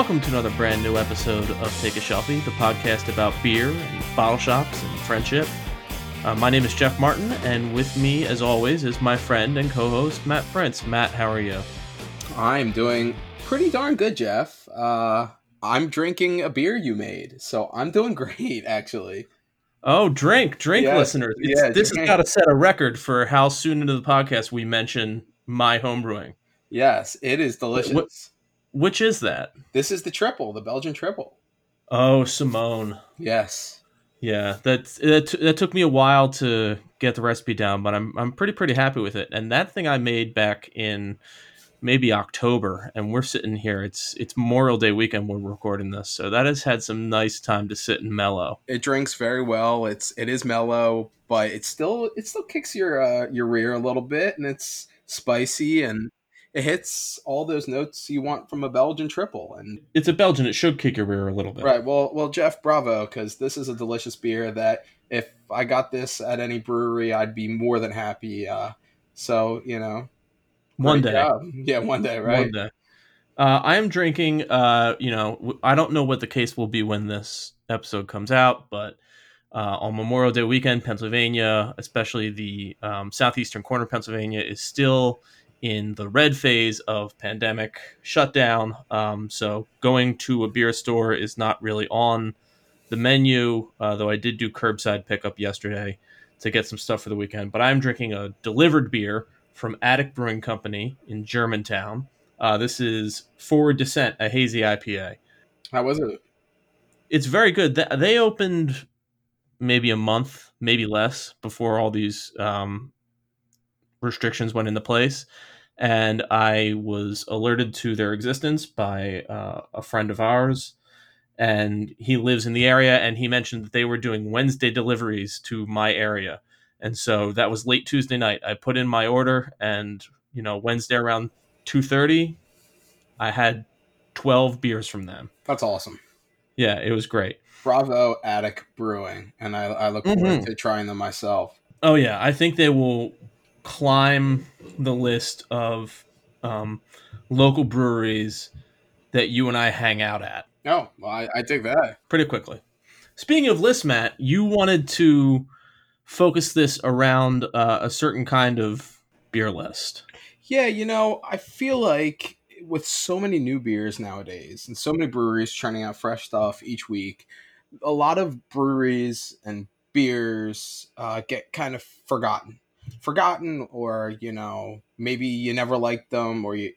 welcome to another brand new episode of Take a Shelfie, the podcast about beer and bottle shops and friendship. Uh, my name is Jeff Martin, and with me, as always, is my friend and co-host Matt Prince. Matt, how are you? I'm doing pretty darn good, Jeff. Uh, I'm drinking a beer you made, so I'm doing great, actually. Oh, drink, drink, Yeah, listeners! Yeah, this drink. has got to set a record for how soon into the podcast we mention my homebrewing. Yes, it is delicious. What- Which is that? This is the triple, the Belgian triple. Oh, Simone. Yes. Yeah, that that, that took me a while to get the recipe down, but I'm I'm pretty pretty happy with it. And that thing I made back in maybe October, and we're sitting here. It's it's Memorial Day weekend when we're recording this, so that has had some nice time to sit and mellow. It drinks very well. It's it is mellow, but it still it still kicks your uh, your rear a little bit, and it's spicy and it hits all those notes you want from a Belgian triple. And It's a Belgian. It should kick your rear a little bit. right, well, well, Jeff, bravo, because this is a delicious beer that if I got this at any brewery, I'd be more than happy. Uh, so you know, One day. job. yeah, one day, right? One day. Uh, I am drinking. Uh, you know, I don't know what the case will be when this episode comes out, but uh, on Memorial Day weekend, Pennsylvania, especially the um, southeastern corner of Pennsylvania, is still in the red phase of pandemic shutdown. Um, so going to a beer store is not really on the menu. Uh, though I did do curbside pickup yesterday to get some stuff for the weekend. But I'm drinking a delivered beer from Attic Brewing Company in Germantown. Uh, this is Forward Descent, a hazy IPA. How was it? It's very good. They opened maybe a month, maybe less, before all these um, restrictions went into place. And I was alerted to their existence by uh, a friend of ours. And he lives in the area, and he mentioned that they were doing Wednesday deliveries to my area. And so that was late Tuesday night. I put in my order, and you know, Wednesday around two thirty, I had twelve beers from them. That's awesome. Yeah, it was great. Bravo Attic Brewing, and I, I look forward Mhm. to trying them myself. Oh yeah, I think they will climb the list of um, local breweries that you and I hang out at Oh, well, I, I dig that. pretty quickly. Speaking of lists, Matt, you wanted to focus this around uh, a certain kind of beer list. Yeah, you know, I feel like with so many new beers nowadays and so many breweries churning out fresh stuff each week, a lot of breweries and beers uh, get kind of forgotten. Forgotten, or, you know, maybe you never liked them, or you,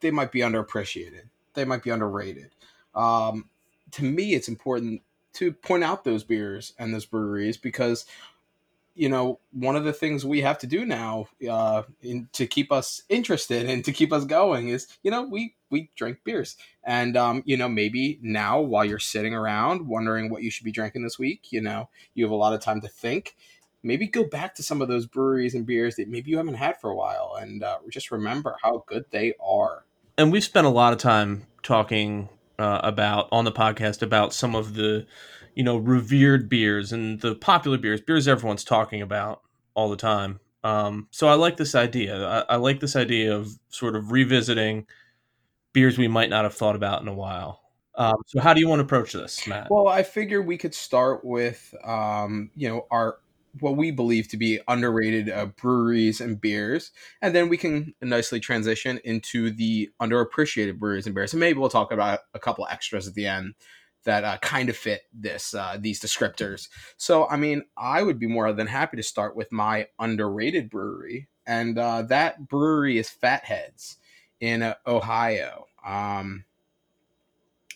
they might be underappreciated. They might be underrated. Um, to me, it's important to point out those beers and those breweries because you know one of the things we have to do now uh, in, to keep us interested and to keep us going is you know we we drink beers and um, you know maybe now while you're sitting around wondering what you should be drinking this week you know you have a lot of time to think maybe go back to some of those breweries and beers that maybe you haven't had for a while and uh, just remember how good they are. And we've spent a lot of time talking uh, about on the podcast about some of the you know revered beers and the popular beers beers everyone's talking about all the time. Um, so i like this idea. I, I like this idea of sort of revisiting beers we might not have thought about in a while. Um, so how do you want to approach this matt? Well, I figure we could start with, um, you know, our what we believe to be underrated uh, breweries and beers, and then we can nicely transition into the underappreciated breweries and beers, and maybe we'll talk about a couple extras at the end that uh, kind of fit this uh, these descriptors. So, I mean, I would be more than happy to start with my underrated brewery, and uh, that brewery is Fatheads in uh, Ohio. Um,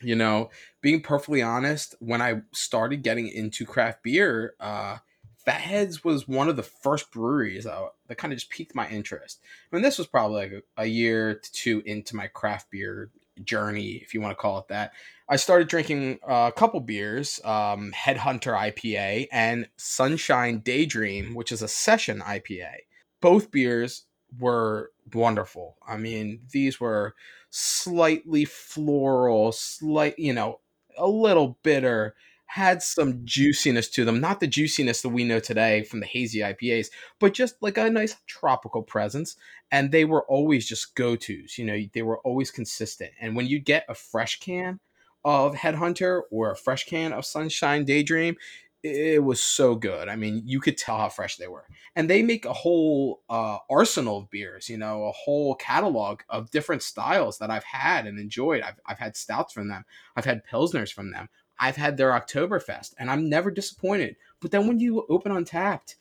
you know, being perfectly honest, when I started getting into craft beer, uh, Fatheads was one of the first breweries uh, that kind of just piqued my interest. I mean, this was probably like a, a year to two into my craft beer journey, if you want to call it that. I started drinking uh, a couple beers, um, Headhunter IPA and Sunshine Daydream, which is a session IPA. Both beers were wonderful. I mean, these were slightly floral, slight, you know, a little bitter. Had some juiciness to them. Not the juiciness that we know today from the hazy IPAs, but just like a nice tropical presence. And they were always just go tos. You know, they were always consistent. And when you get a fresh can of Headhunter or a fresh can of Sunshine Daydream, it was so good. I mean, you could tell how fresh they were. And they make a whole uh, arsenal of beers, you know, a whole catalog of different styles that I've had and enjoyed. I've, I've had stouts from them, I've had Pilsners from them, I've had their Oktoberfest, and I'm never disappointed. But then when you open Untappd,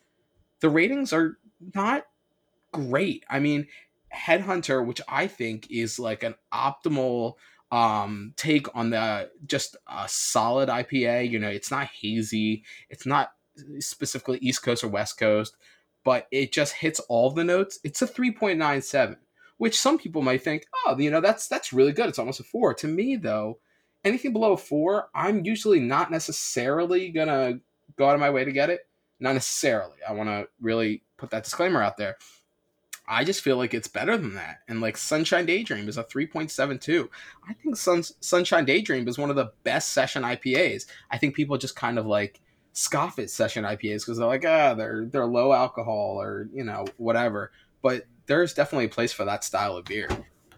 the ratings are not great. I mean, Headhunter, which I think is like an optimal um, take on the just a solid IPA. You know, it's not hazy, it's not specifically East Coast or West Coast, but it just hits all the notes. It's a 3.97, which some people might think, oh, you know, that's that's really good. It's almost a four. To me, though, anything below a four, I'm usually not necessarily gonna go out of my way to get it. Not necessarily. I want to really put that disclaimer out there. I just feel like it's better than that. And like Sunshine Daydream is a 3.72. I think Sun- Sunshine Daydream is one of the best session IPAs. I think people just kind of like scoff at session IPAs because they're like, ah, they're they're low alcohol or you know whatever. But there's definitely a place for that style of beer.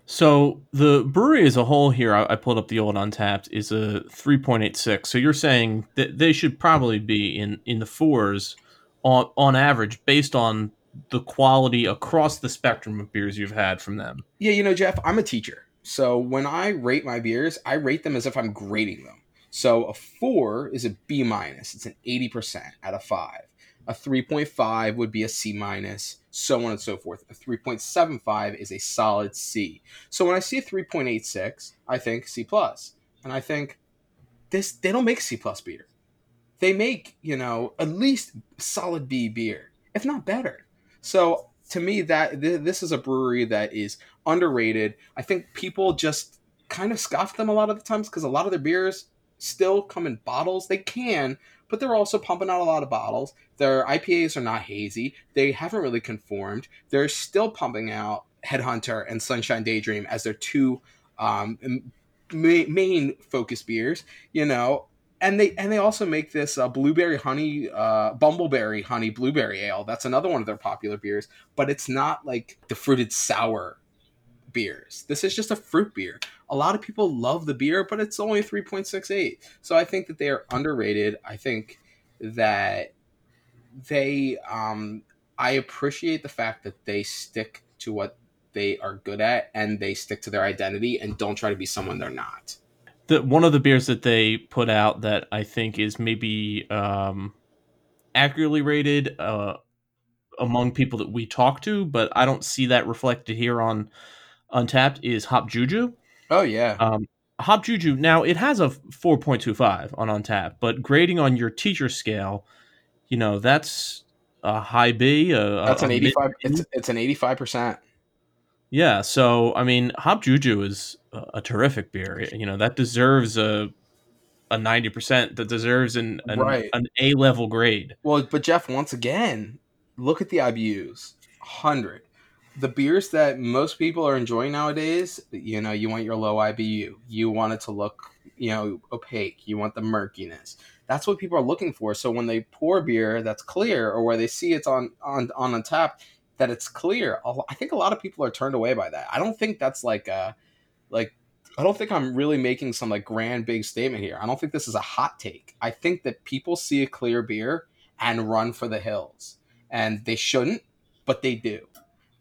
So the brewery as a whole here, I, I pulled up the old Untappd is a 3.86. So you're saying that they should probably be in in the fours on on average based on the quality across the spectrum of beers you've had from them. Yeah, you know, Jeff, I'm a teacher. So when I rate my beers, I rate them as if I'm grading them. So a four is a B minus. It's an 80% out of five. A 3.5 would be a C minus, so on and so forth. A 3.75 is a solid C. So when I see a 3.86, I think C plus. And I think this they don't make C plus beer. They make, you know, at least solid B beer, if not better. So to me, that th- this is a brewery that is underrated. I think people just kind of scoff them a lot of the times because a lot of their beers still come in bottles. They can, but they're also pumping out a lot of bottles. Their IPAs are not hazy. They haven't really conformed. They're still pumping out Headhunter and Sunshine Daydream as their two um, main focus beers. You know, and they and they also make this uh, blueberry honey uh, bumbleberry honey blueberry ale that's another one of their popular beers but it's not like the fruited sour beers. This is just a fruit beer. A lot of people love the beer but it's only 3.68 so i think that they are underrated. I think that they um i appreciate the fact that they stick to what they are good at and they stick to their identity and don't try to be someone they're not. The one of the beers that they put out that I think is maybe um, accurately rated uh, among people that we talk to, but I don't see that reflected here on Untappd is Hop Juju. Oh yeah. Um, Hop Juju. Now it has a 4.25 on Untappd, but grading on your teacher scale, you know that's a high B. A, that's a an 85. It's, it's an 85 percent. Yeah, so I mean, Hop Juju is a, a terrific beer. You know that deserves a a ninety percent. That deserves an an, right. an A level grade. Well, but Jeff, once again, look at the IBUs, hundred. The beers that most people are enjoying nowadays, you know, you want your low IBU. You want it to look, you know, opaque. You want the murkiness. That's what people are looking for. So when they pour beer that's clear, or where they see it's on on on a tap, that it's clear. I think a lot of people are turned away by that. I don't think that's like a like I don't think I'm really making some like grand big statement here. I don't think this is a hot take. I think that people see a clear beer and run for the hills. And they shouldn't, but they do.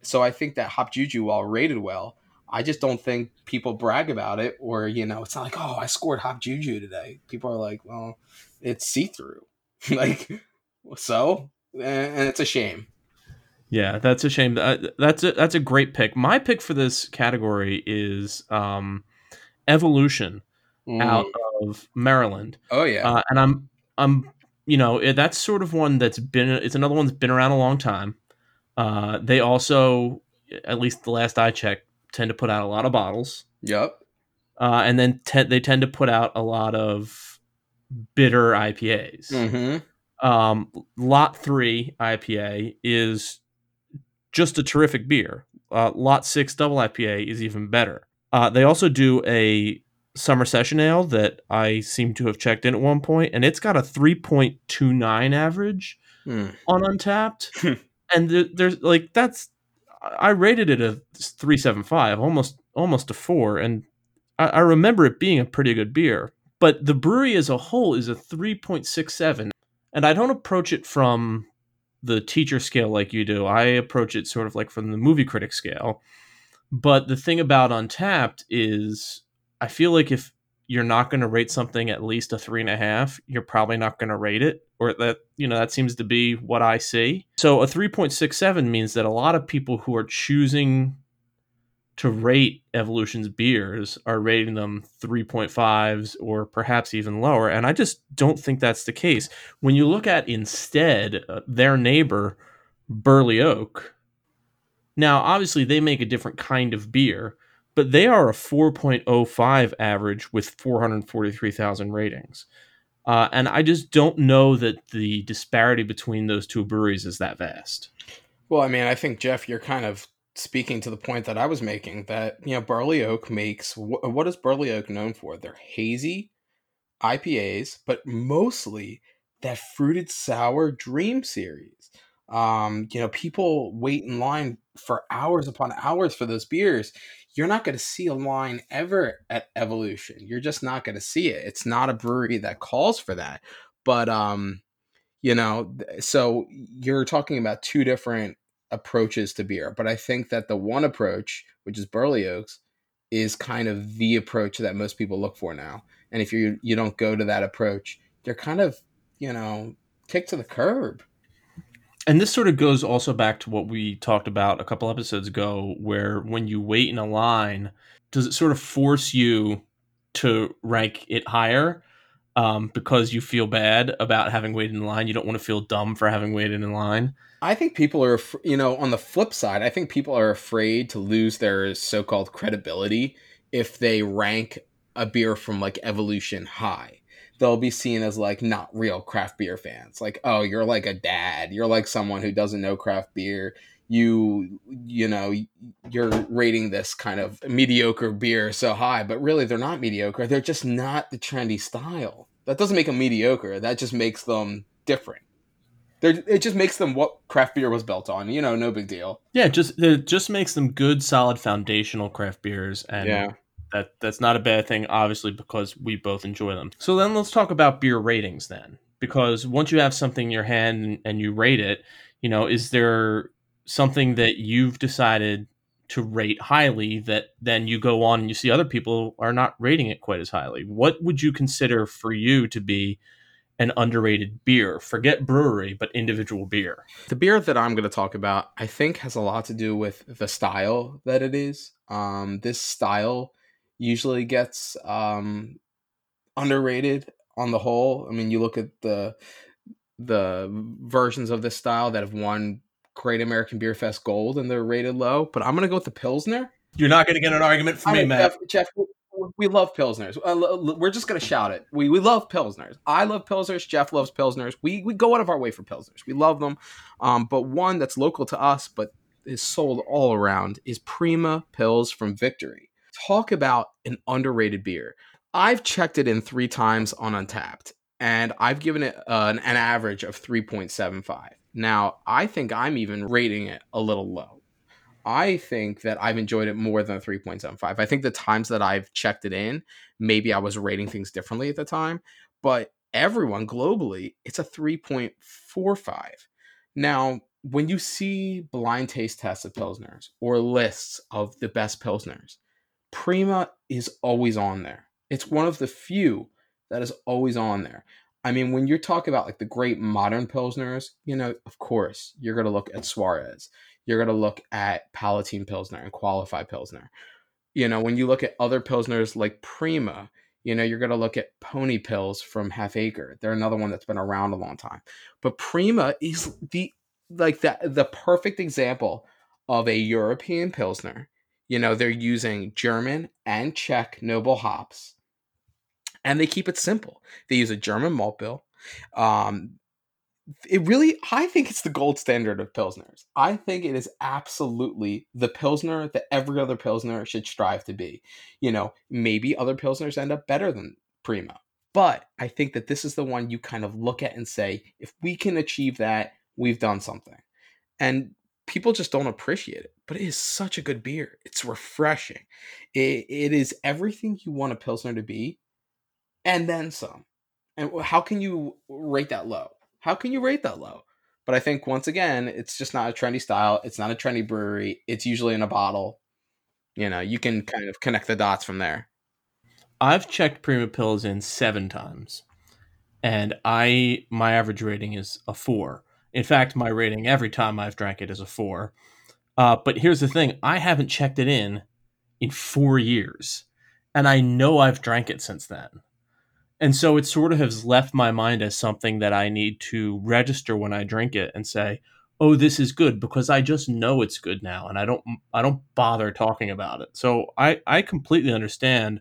So I think that Hop Juju, while rated well, I just don't think people brag about it or, you know, it's not like, oh, I scored Hop Juju today. People are like, well, it's see through. like, so, and it's a shame. Yeah, that's a shame. That's a, that's a great pick. My pick for this category is um, Evolution mm. out of Maryland. Oh yeah, uh, and I'm I'm you know that's sort of one that's been it's another one that's been around a long time. Uh, they also, at least the last I checked, tend to put out a lot of bottles. Yep. Uh, and then te- they tend to put out a lot of bitter IPAs. Mm-hmm. Um, Lot Three IPA is just a terrific beer. Uh, Lot 6 double IPA is even better. Uh, they also do a summer session ale that I seem to have checked in at one point, and it's got a 3.29 average Hmm. on Untappd, and there, there's like that's I rated it a 3.75, almost almost a four, and I, I remember it being a pretty good beer. But the brewery as a whole is a 3.67, and I don't approach it from the teacher scale like you do. I approach it sort of like from the movie critic scale. But the thing about Untappd is, I feel like if you're not going to rate something at least a three and a half, you're probably not going to rate it, or that you know that seems to be what I see. So a three point six seven means that a lot of people who are choosing to rate Evolution's beers are rating them 3.5s or perhaps even lower. And I just don't think that's the case. When you look at instead uh, their neighbor, Burley Oak, now obviously they make a different kind of beer, but they are a 4.05 average with 443,000 ratings. Uh, and I just don't know that the disparity between those two breweries is that vast. Well, I mean, I think Jeff, you're kind of speaking to the point that I was making that you know Burley Oak makes wh- what is Burley Oak known for? They're hazy IPAs, but mostly that fruited sour Dream series. Um, you know, people wait in line for hours upon hours for those beers. You're not going to see a line ever at Evolution. You're just not going to see it. It's not a brewery that calls for that. But um, you know, so you're talking about two different approaches to beer. But I think that the one approach, which is Burley Oaks, is kind of the approach that most people look for now. And if you you don't go to that approach, you're kind of you know kicked to the curb. And this sort of goes also back to what we talked about a couple episodes ago, where when you wait in a line, does it sort of force you to rank it higher um, because you feel bad about having waited in line? You don't want to feel dumb for having waited in line. I think people are, you know, on the flip side, I think people are afraid to lose their so called credibility if they rank a beer from like Evolution high. They'll be seen as like not real craft beer fans. Like, oh, you're like a dad. You're like someone who doesn't know craft beer. You, you know, you're rating this kind of mediocre beer so high, but really they're not mediocre. They're just not the trendy style. That doesn't make them mediocre. That just makes them different. They're, it just makes them what craft beer was built on. You know, no big deal. Yeah, just it just makes them good, solid, foundational craft beers, and Yeah. That that's not a bad thing, obviously, because we both enjoy them. So then let's talk about beer ratings then, because once you have something in your hand and, you rate it, you know, is there something that you've decided to rate highly that then you go on and you see other people are not rating it quite as highly? What would you consider for you to be an underrated beer? Forget brewery, but individual beer. The beer that I'm going to talk about, I think, has a lot to do with the style that it is. Um, this style usually gets um, underrated on the whole. I mean, you look at the the versions of this style that have won Great American Beer Fest Gold, and they're rated low. But I'm going to go with the Pilsner. You're not going to get an argument from I me, mean, Matt. Jeff, Jeff, we- love pilsners. Uh, we're just gonna shout it. We we love pilsners. I love pilsners. Jeff loves pilsners. We we go out of our way for pilsners. We love them. Um, but one that's local to us, but is sold all around, is Prima Pils from Victory. Talk about an underrated beer. I've checked it in three times on Untappd, and I've given it uh, an, an average of three point seven five. Now I think I'm even rating it a little low. I think that I've enjoyed it more than 3.75. I think the times that I've checked it in, maybe I was rating things differently at the time, but everyone globally, it's a 3.45. Now, when you see blind taste tests of Pilsners or lists of the best Pilsners, Prima is always on there. It's one of the few that is always on there. I mean, when you're talking about like the great modern Pilsners, you know, of course, you're going to look at Suarez you're going to look at Palatine Pilsner and Qualify Pilsner. You know, when you look at other Pilsners like Prima, you know, you're going to look at Pony Pils from Half Acre. They're another one that's been around a long time. But Prima is the like the the perfect example of a European Pilsner. You know, they're using German and Czech noble hops. And they keep it simple. They use a German malt bill. Um, it really I think it's the gold standard of pilsners. I think it is absolutely the pilsner that every other pilsner should strive to be. You know, maybe other pilsners end up better than Primo. But I think that this is the one you kind of look at and say, if we can achieve that, we've done something. And people just don't appreciate it. But it is such a good beer. It's refreshing. It, it is everything you want a Pilsner to be, and then some. And how can you rate that low? How can you rate that low? But I think once again, it's just not a trendy style. It's not a trendy brewery. It's usually in a bottle. You know, you can kind of connect the dots from there. I've checked Prima Pils in seven times, and I my average rating is a four. In fact, my rating every time I've drank it is a four. Uh, but here's the thing: I haven't checked it in in four years, and I know I've drank it since then. And so it sort of has left my mind as something that I need to register when I drink it and say, "Oh, this is good," because I just know it's good now, and I don't I don't bother talking about it. So I I completely understand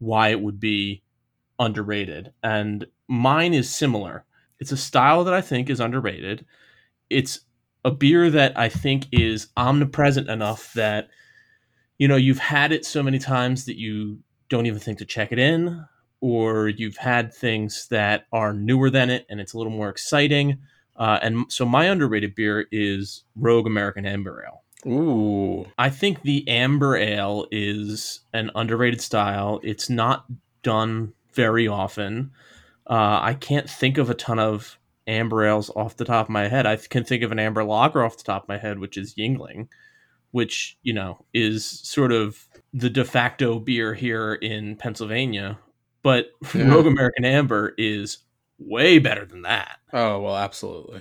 why it would be underrated. And mine is similar. It's a style that I think is underrated. It's a beer that I think is omnipresent enough that you know you've had it so many times that you don't even think to check it in or you've had things that are newer than it and it's a little more exciting uh, and so my underrated beer is rogue american amber ale Ooh. I think the amber ale is an underrated style. It's not done very often. Uh, I can't think of a ton of amber ales off the top of my head. I can think of an amber lager off the top of my head, which is Yuengling, which, you know, is sort of the de facto beer here in Pennsylvania. But yeah. Rogue American Amber is way better than that. Oh, well, absolutely.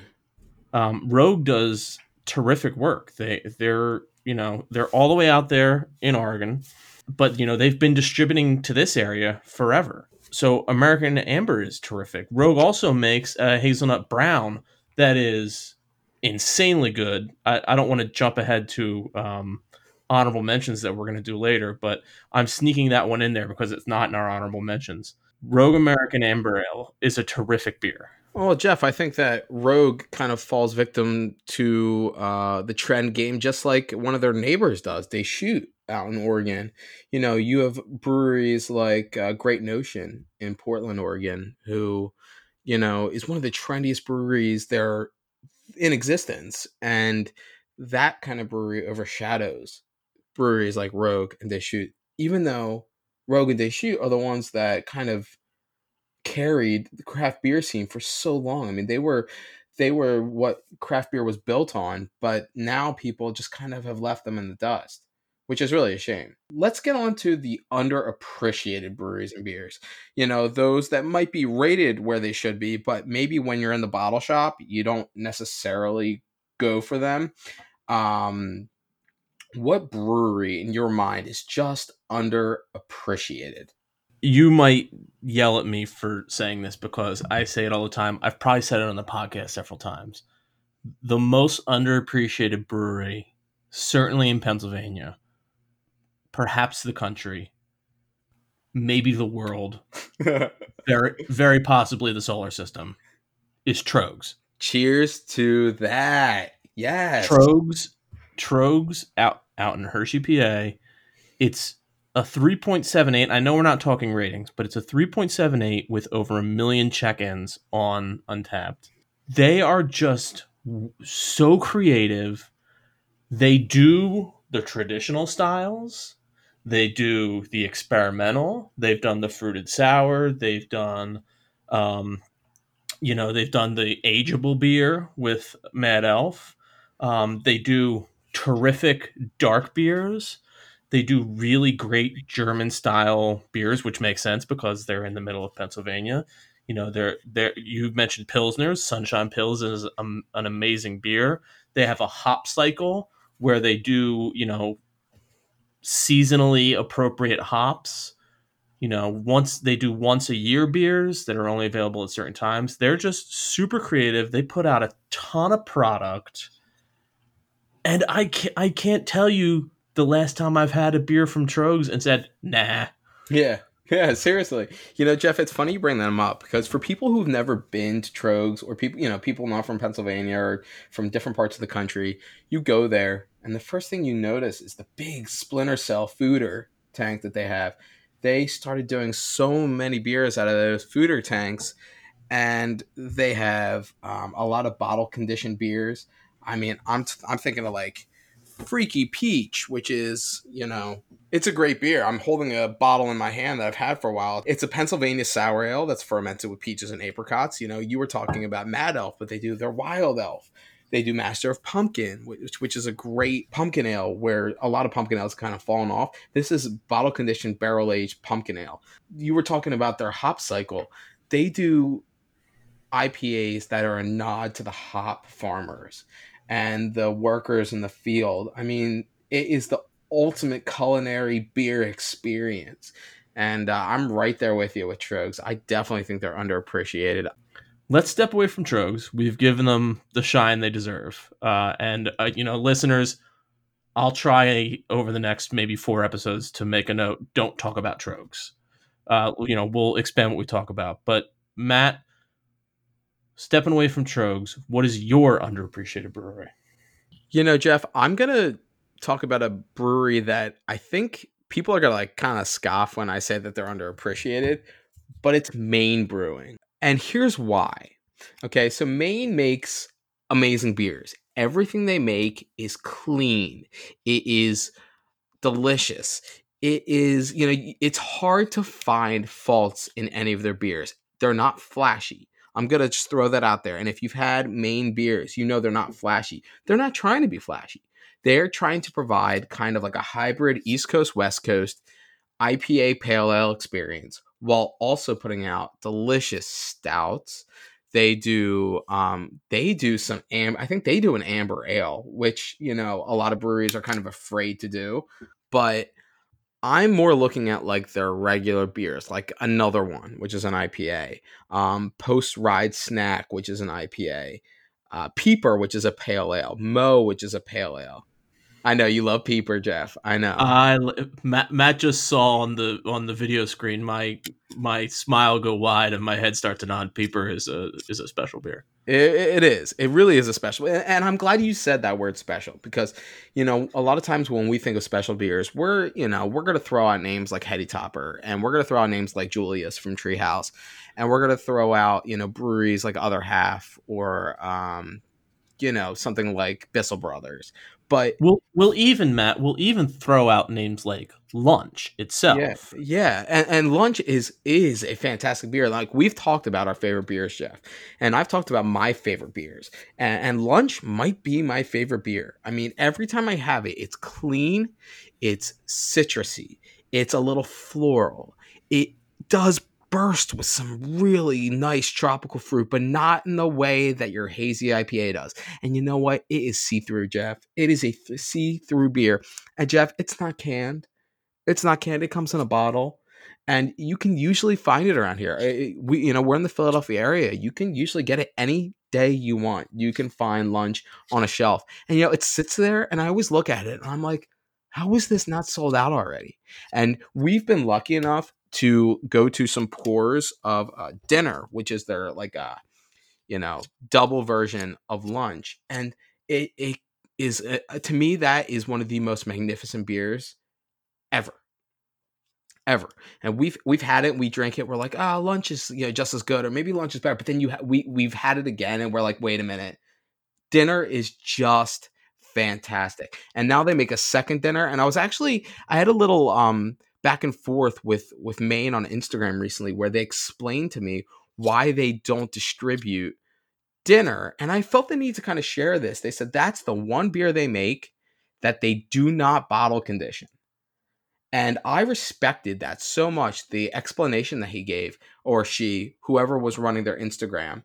Um, Rogue does terrific work. They they're you know they're all the way out there in Oregon, but you know they've been distributing to this area forever. So American Amber is terrific. Rogue also makes a hazelnut brown that is insanely good. I, I don't want to jump ahead to um, honorable mentions that we're going to do later, but I'm sneaking that one in there because it's not in our honorable mentions. Rogue American Amber Ale is a terrific beer. Well, Jeff, I think that Rogue kind of falls victim to uh, the trend game, just like one of their neighbors does. Deschutes out in Oregon. You know, you have breweries like uh, Great Notion in Portland, Oregon, who, you know, is one of the trendiest breweries there in existence, and that kind of brewery overshadows breweries like Rogue and Deschutes, even though Rogue and Deschutes are the ones that kind of carried the craft beer scene for so long. I mean, they were they were what craft beer was built on, but now people just kind of have left them in the dust, which is really a shame. Let's get on to the underappreciated breweries and beers. You know, those that might be rated where they should be, but maybe when you're in the bottle shop, you don't necessarily go for them. Um, what brewery in your mind is just underappreciated? you might yell at me for saying this because I say it all the time. I've probably said it on the podcast several times. The most underappreciated brewery, certainly in Pennsylvania, perhaps the country, maybe the world, very, very possibly the solar system, is Tröegs. Cheers to that. Yes. Tröegs, Tröegs out out in Hershey, PA. It's a 3.78. I know we're not talking ratings, but it's a 3.78 with over a million check ins on Untappd. They are just so creative. They do the traditional styles, they do the experimental, they've done the fruited sour, they've done, um, you know, they've done the ageable beer with Mad Elf. Um, they do terrific dark beers they do really great German style beers, which makes sense because they're in the middle of Pennsylvania. You know, they're there. You mentioned pilsners. Sunshine Pils is a, an amazing beer. They have a hop cycle where they do you know seasonally appropriate hops. You know, once they do once a year beers that are only available at certain times. They're just super creative. They put out a ton of product, and I can't, I can't tell you the last time I've had a beer from Tröegs and said, nah. Yeah. Yeah, seriously. You know, Jeff, it's funny you bring them up because for people who've never been to Tröegs or people, you know, people not from Pennsylvania or from different parts of the country, you go there and the first thing you notice is the big splinter cell foeder tank that they have. They started doing so many beers out of those foeder tanks and they have um, a lot of bottle conditioned beers. I mean, I'm, t- I'm thinking of like Freaky Peach, which is, you know, it's a great beer. I'm holding a bottle in my hand that I've had for a while. It's a Pennsylvania sour ale that's fermented with peaches and apricots. You know, you were talking about Mad Elf, but they do their Wild Elf. They do Master of Pumpkin, which, which is a great pumpkin ale where a lot of pumpkin ales kind of fallen off. This is bottle conditioned barrel aged pumpkin ale. You were talking about their hop cycle. They do IPAs that are a nod to the hop farmers and the workers in the field. I mean, it is the ultimate culinary beer experience. And uh, I'm right there with you with Tröegs. I definitely think they're underappreciated. Let's step away from Tröegs. We've given them the shine they deserve. Uh, and, uh, you know, listeners, I'll try over the next maybe four episodes to make a note don't talk about Tröegs. Uh, you know, we'll expand what we talk about. But, Matt, stepping away from Tröegs, what is your underappreciated brewery? You know, Jeff, I'm to talk about a brewery that I think people are gonna like kind of scoff when I say that they're underappreciated, but it's Maine Brewing. And here's why. Okay, so Maine makes amazing beers. Everything they make is clean. It is delicious. It is, you know, it's hard to find faults in any of their beers. They're not flashy. I'm to just throw that out there. And if you've had Maine beers, you know they're not flashy. They're not trying to be flashy. They're trying to provide kind of like a hybrid East Coast, West Coast IPA pale ale experience while also putting out delicious stouts. They do um they do some am I think they do an amber ale, which, you know, a lot of breweries are kind of afraid to do, but I'm more looking at like their regular beers, like another one, which is an IPA, um, post ride snack, which is an IPA, uh, peeper, which is a pale ale, Mo, which is a pale ale, I know you love Peeper, Jeff. I know. I Matt, Matt just saw on the on the video screen my my smile go wide and my head start to nod. Peeper is a is a special beer. It, it is. It really is a special. And I'm glad you said that word special because, you know, a lot of times when we think of special beers, we're, you know, we're going to throw out names like Heady Topper and we're going to throw out names like Julius from Treehouse and we're going to throw out, you know, breweries like Other Half or, um, you know, something like Bissell Brothers. But we'll we'll even Matt we'll even throw out names like Lunch itself. Yeah, yeah, and, and Lunch is is a fantastic beer. Like we've talked about our favorite beers, Jeff, and I've talked about my favorite beers, and, and Lunch might be my favorite beer. I mean, every time I have it, it's clean, it's citrusy, it's a little floral. It does burst with some really nice tropical fruit, but not in the way that your hazy IPA does. And you know what? It is see through, Jeff. It is a see through beer. And Jeff, it's not canned. It's not canned. It comes in a bottle. And you can usually find it around here. We, you know, we're in the Philadelphia area. You can usually get it any day you want. You can find lunch on a shelf, and you know it sits there. And I always look at it, and I'm like, how is this not sold out already? And we've been lucky enough to go to some pours of uh, dinner, which is their like a uh, you know double version of lunch, and it it is uh, to me that is one of the most magnificent beers ever ever. And we've we've had it, we drank it, we're like, ah, oh, lunch is you know just as good, or maybe lunch is better. But then you ha- we we've had it again, and we're like, wait a minute, dinner is just fantastic. And now they make a second dinner, and I was actually I had a little um back and forth with with Maine on Instagram recently where they explained to me why they don't distribute dinner and I felt the need to kind of share this. They said that's the one beer they make that they do not bottle condition. And I respected that so much the explanation that he gave or she whoever was running their Instagram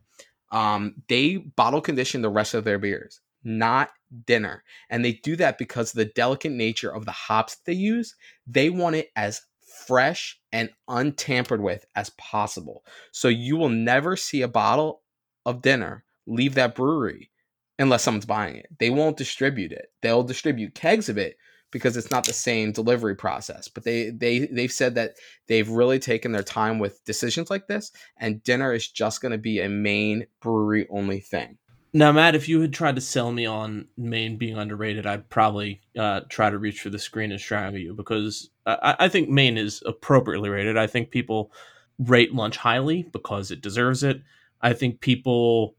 um, they bottle condition the rest of their beers not dinner. And they do that because the delicate nature of the hops they use, they want it as fresh and untampered with as possible. So you will never see a bottle of dinner leave that brewery unless someone's buying it. They won't distribute it. They'll distribute kegs of it, because it's not the same delivery process. But they they they've said that they've really taken their time with decisions like this, and dinner is just going to be a Maine brewery only thing. Now, Matt, if you had tried to sell me on Maine being underrated, I'd probably uh, try to reach for the screen and strangle you because I, I think Maine is appropriately rated. I think people rate lunch highly because it deserves it. I think people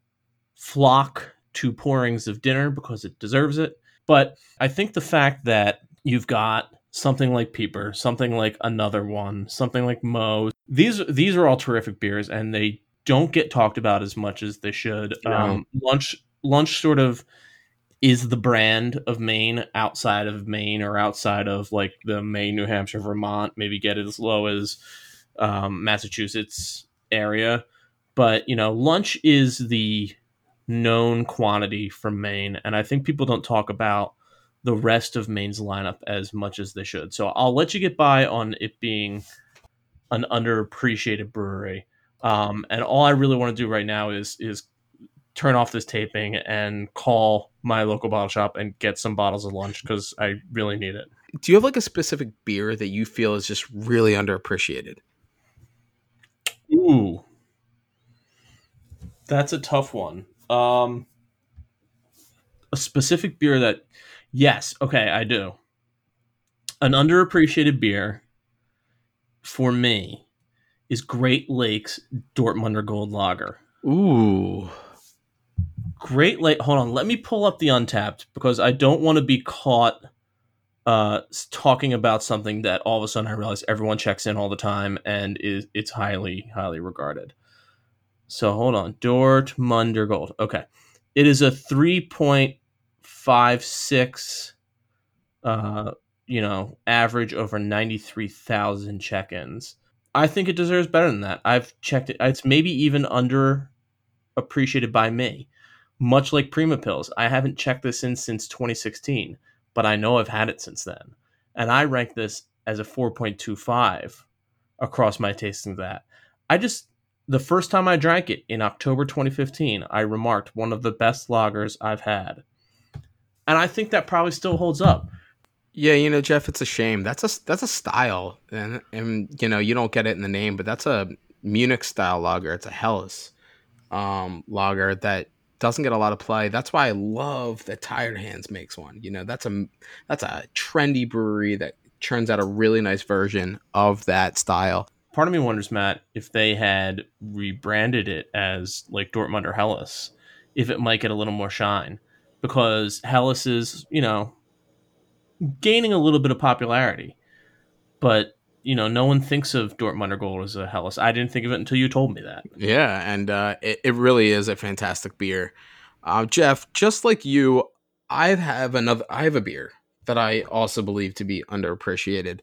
flock to pourings of dinner because it deserves it. But I think the fact that you've got something like Peeper, something like another one, something like Mo, these these are all terrific beers, and they don't get talked about as much as they should. Yeah. Um, lunch lunch sort of is the brand of Maine outside of Maine or outside of like the Maine, New Hampshire, Vermont, maybe get it as low as um, Massachusetts area. But you know, lunch is the known quantity from Maine, and I think people don't talk about the rest of Maine's lineup as much as they should. So I'll let you get by on it being an underappreciated brewery. Um, and all I really want to do right now is is turn off this taping and call my local bottle shop and get some bottles of lunch because I really need it. Do you have like a specific beer that you feel is just really underappreciated? Ooh, that's a tough one. Um, a specific beer that, yes, okay, I do. An underappreciated beer for me is Great Lakes Dortmunder Gold Lager. Ooh. Great Lake. Hold on, let me pull up the Untappd because I don't want to be caught uh talking about something that all of a sudden I realize everyone checks in all the time and is it's highly highly regarded. So hold on, Dortmunder Gold. Okay, it is a three point five six, uh, you know, average over ninety three thousand check ins. I think it deserves better than that. I've checked it. It's maybe even under appreciated by me. Much like Prima Pils, I haven't checked this in since 2016, but I know I've had it since then. And I rank this as a 4.25 across my tasting of that. I just the first time I drank it in October 2015, I remarked one of the best lagers I've had. And I think that probably still holds up. Yeah, you know, Jeff, it's a shame. That's a that's a style, and and you know, you don't get it in the name, but that's a Munich style lager. It's a Helles um, lager that doesn't get a lot of play. That's why I love that Tired Hands makes one. You know, that's a that's a trendy brewery that churns out a really nice version of that style. Part of me wonders, Matt, if they had rebranded it as like Dortmunder Helles, if it might get a little more shine. Because Helles is, you know, gaining a little bit of popularity. But, you know, no one thinks of Dortmunder Gold as a Helles. I didn't think of it until you told me that. Yeah, and uh, it, it really is a fantastic beer. Uh, Jeff, just like you, I have another. I have a beer that I also believe to be underappreciated,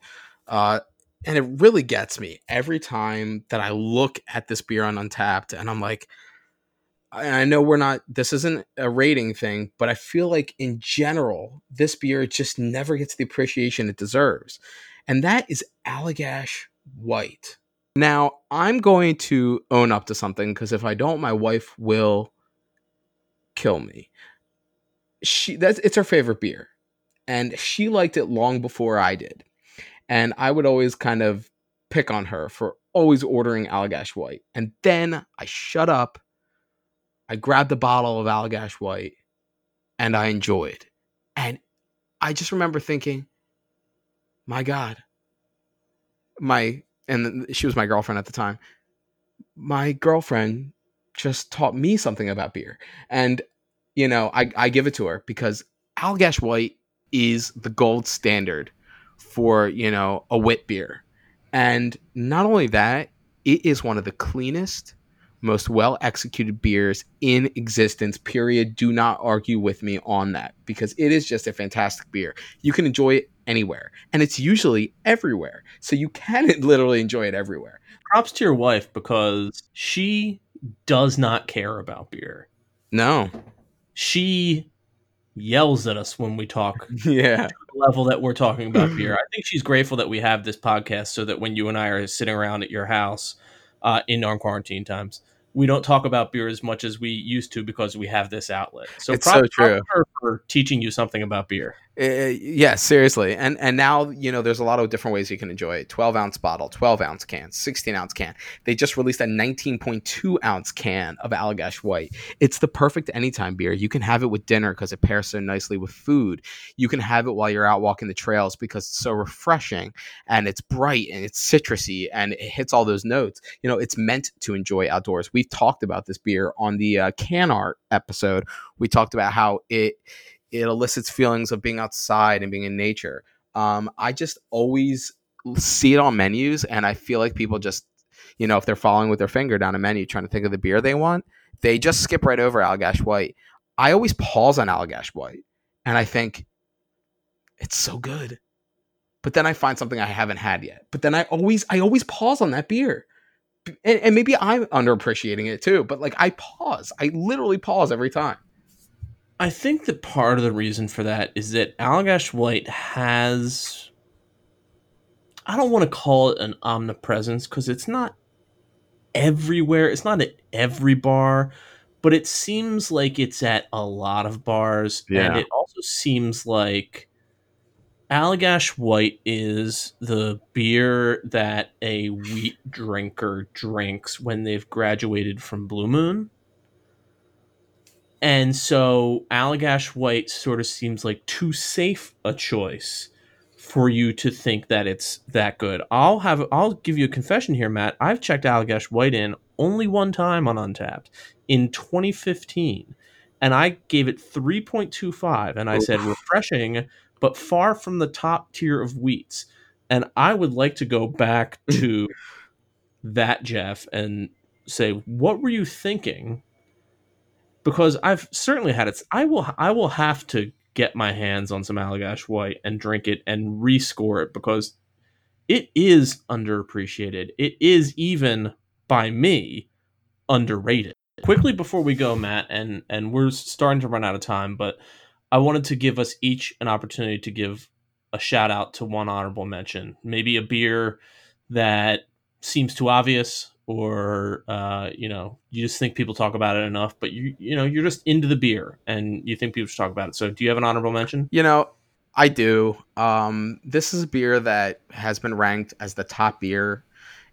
uh, and it really gets me every time that I look at this beer on Untappd, and I'm like, I know we're not. This isn't a rating thing, but I feel like in general, this beer just never gets the appreciation it deserves, and that is Allagash White. Now, I'm going to own up to something because if I don't, my wife will kill me. She that's it's her favorite beer. And she liked it long before I did. And I would always kind of pick on her for always ordering Allagash White. And then I shut up. I grabbed a bottle of Allagash White and I enjoyed. And I just remember thinking, my God, my and she was my girlfriend at the time. My girlfriend just taught me something about beer. And, you know, I, I give it to her because Allagash White is the gold standard for, you know, a wit beer. And not only that, it is one of the cleanest, most well executed beers in existence, period. Do not argue with me on that because it is just a fantastic beer. You can enjoy it anywhere, and it's usually everywhere. So you can literally enjoy it everywhere. Props to your wife because she does not care about beer. No. She yells at us when we talk Yeah. the level that we're talking about beer. I think she's grateful that we have this podcast so that when you and I are sitting around at your house uh, in our quarantine times, we don't talk about beer as much as we used to because we have this outlet. So It's so true. for teaching you something about beer. Uh, yeah, seriously. And and now you know there's a lot of different ways you can enjoy it. 12 ounce bottle, 12 ounce can, 16 ounce can. They just released a 19.2 ounce can of Allagash White. It's the perfect anytime beer. You can have it with dinner because it pairs so nicely with food. You can have it while you're out walking the trails because it's so refreshing and it's bright and it's citrusy and it hits all those notes. You know, it's meant to enjoy outdoors. We've talked about this beer on the uh, can art episode. We talked about how it it elicits feelings of being outside and being in nature. Um, I just always see it on menus, and I feel like people just, you know, if they're following with their finger down a menu trying to think of the beer they want, they just skip right over Allagash White. I always pause on Allagash White, and I think it's so good. But then I find something I haven't had yet. But then I always, I always pause on that beer. And, and maybe I'm underappreciating it too. But like I pause, I literally pause every time. I think that part of the reason for that is that Allagash White has. I don't want to call it an omnipresence because it's not everywhere. It's not at every bar, but it seems like it's at a lot of bars. Yeah. And it also seems like Allagash White is the beer that a wheat drinker drinks when they've graduated from Blue Moon. And so Allagash White sort of seems like too safe a choice for you to think that it's that good. I'll have I'll give you a confession here, Matt. I've checked Allagash White in only one time on Untappd in 2015, and I gave it 3.25, and I Oof. said refreshing, but far from the top tier of wheats. And I would like to go back to that, Jeff, and say, what were you thinking because I've certainly had it. I will I will have to get my hands on some Allagash White and drink it and rescore it because it is underappreciated. It is even by me underrated. Quickly before we go, Matt, and and we're starting to run out of time, but I wanted to give us each an opportunity to give a shout out to one honorable mention. Maybe a beer that seems too obvious or uh, you know you just think people talk about it enough but you you know you're just into the beer and you think people should talk about it so do you have an honorable mention You know, I do. Um, this is a beer that has been ranked as the top beer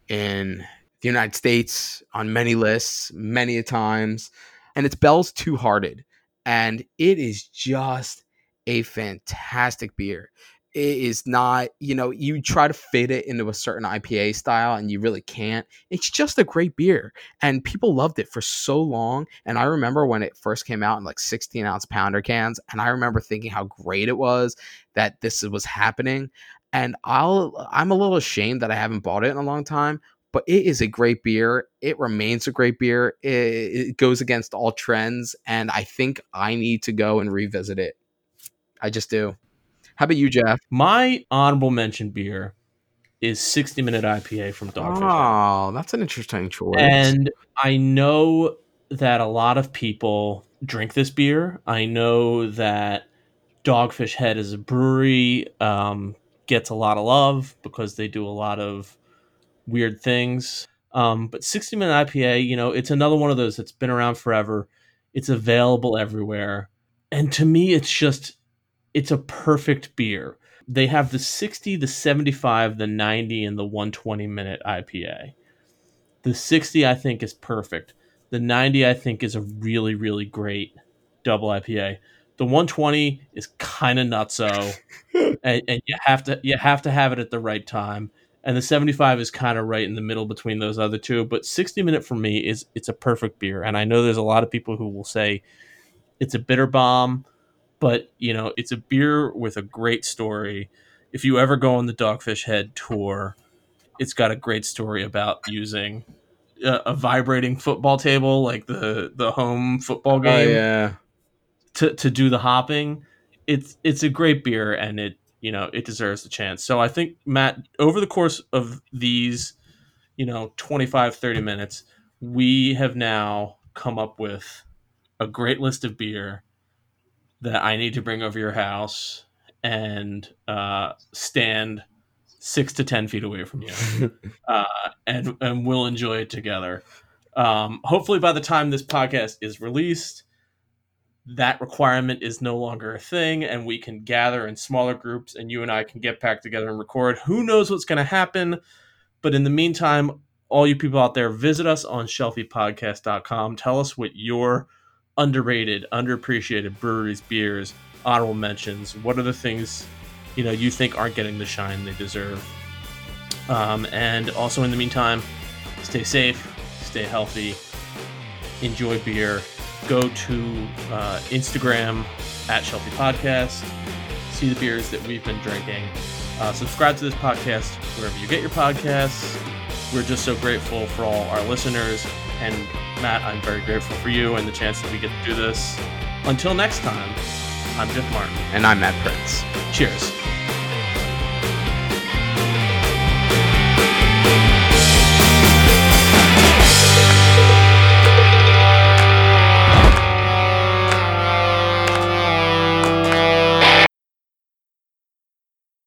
in the United States on many lists, many a times, and it's Bell's Two Hearted, and it is just a fantastic beer. It is not, you know, you try to fit it into a certain IPA style and you really can't. It's just a great beer. And people loved it for so long. And I remember when it first came out in like 16 ounce pounder cans. And I remember thinking how great it was that this was happening. And I'll I'm a little ashamed that I haven't bought it in a long time, but it is a great beer. It remains a great beer. It, it goes against all trends, and I think I need to go and revisit it. I just do. How about you, Jeff? my honorable mention beer is 60 minute ipa from dogfish Head. Oh, that's an interesting choice. and i know that a lot of people drink this beer i know that dogfish head is a brewery um, gets a lot of love because they do a lot of weird things um, but 60 minute ipa you know it's another one of those that's been around forever it's available everywhere and to me it's just it's a perfect beer. They have the 60 the 75 the 90 and the 120 minute ipa the 60 i think is perfect. The 90 i think is a really really great double ipa the 120 is kind of nutso and, and you have to you have to have it at the right time. And the 75 is kind of right in the middle between those other two but 60 minute for me is it's a perfect beer. And i know there's a lot of people who will say it's a bitter bomb but you know it's a beer with a great story. If you ever go on the dogfish head tour it's got a great story about using a, a vibrating football table like the the home football oh game yeah, to, to do the hopping. It's it's a great beer and it you know it deserves the chance. So i think matt over the course of these you know 25 30 minutes we have now come up with a great list of beer that i need to bring over your house and uh, stand six to ten feet away from you uh, and and we'll enjoy it together um, hopefully by the time this podcast is released that requirement is no longer a thing and we can gather in smaller groups and you and I can get back together and record. Who knows what's going to happen? But in the meantime, all you people out there, visit us on shelfypodcast.com. Tell us what your underrated, underappreciated breweries, beers, honorable mentions, what are the things you know you think aren't getting the shine they deserve. Um, and also in the meantime, stay safe, stay healthy, enjoy beer, go to uh, Instagram at Shelfy Podcast, see the beers that we've been drinking. Uh, subscribe to this podcast wherever you get your podcasts. We're just so grateful for all our listeners. And Matt, I'm very grateful for you and the chance that we get to do this. Until next time, I'm Jeff Martin. And I'm Matt Prince. Cheers.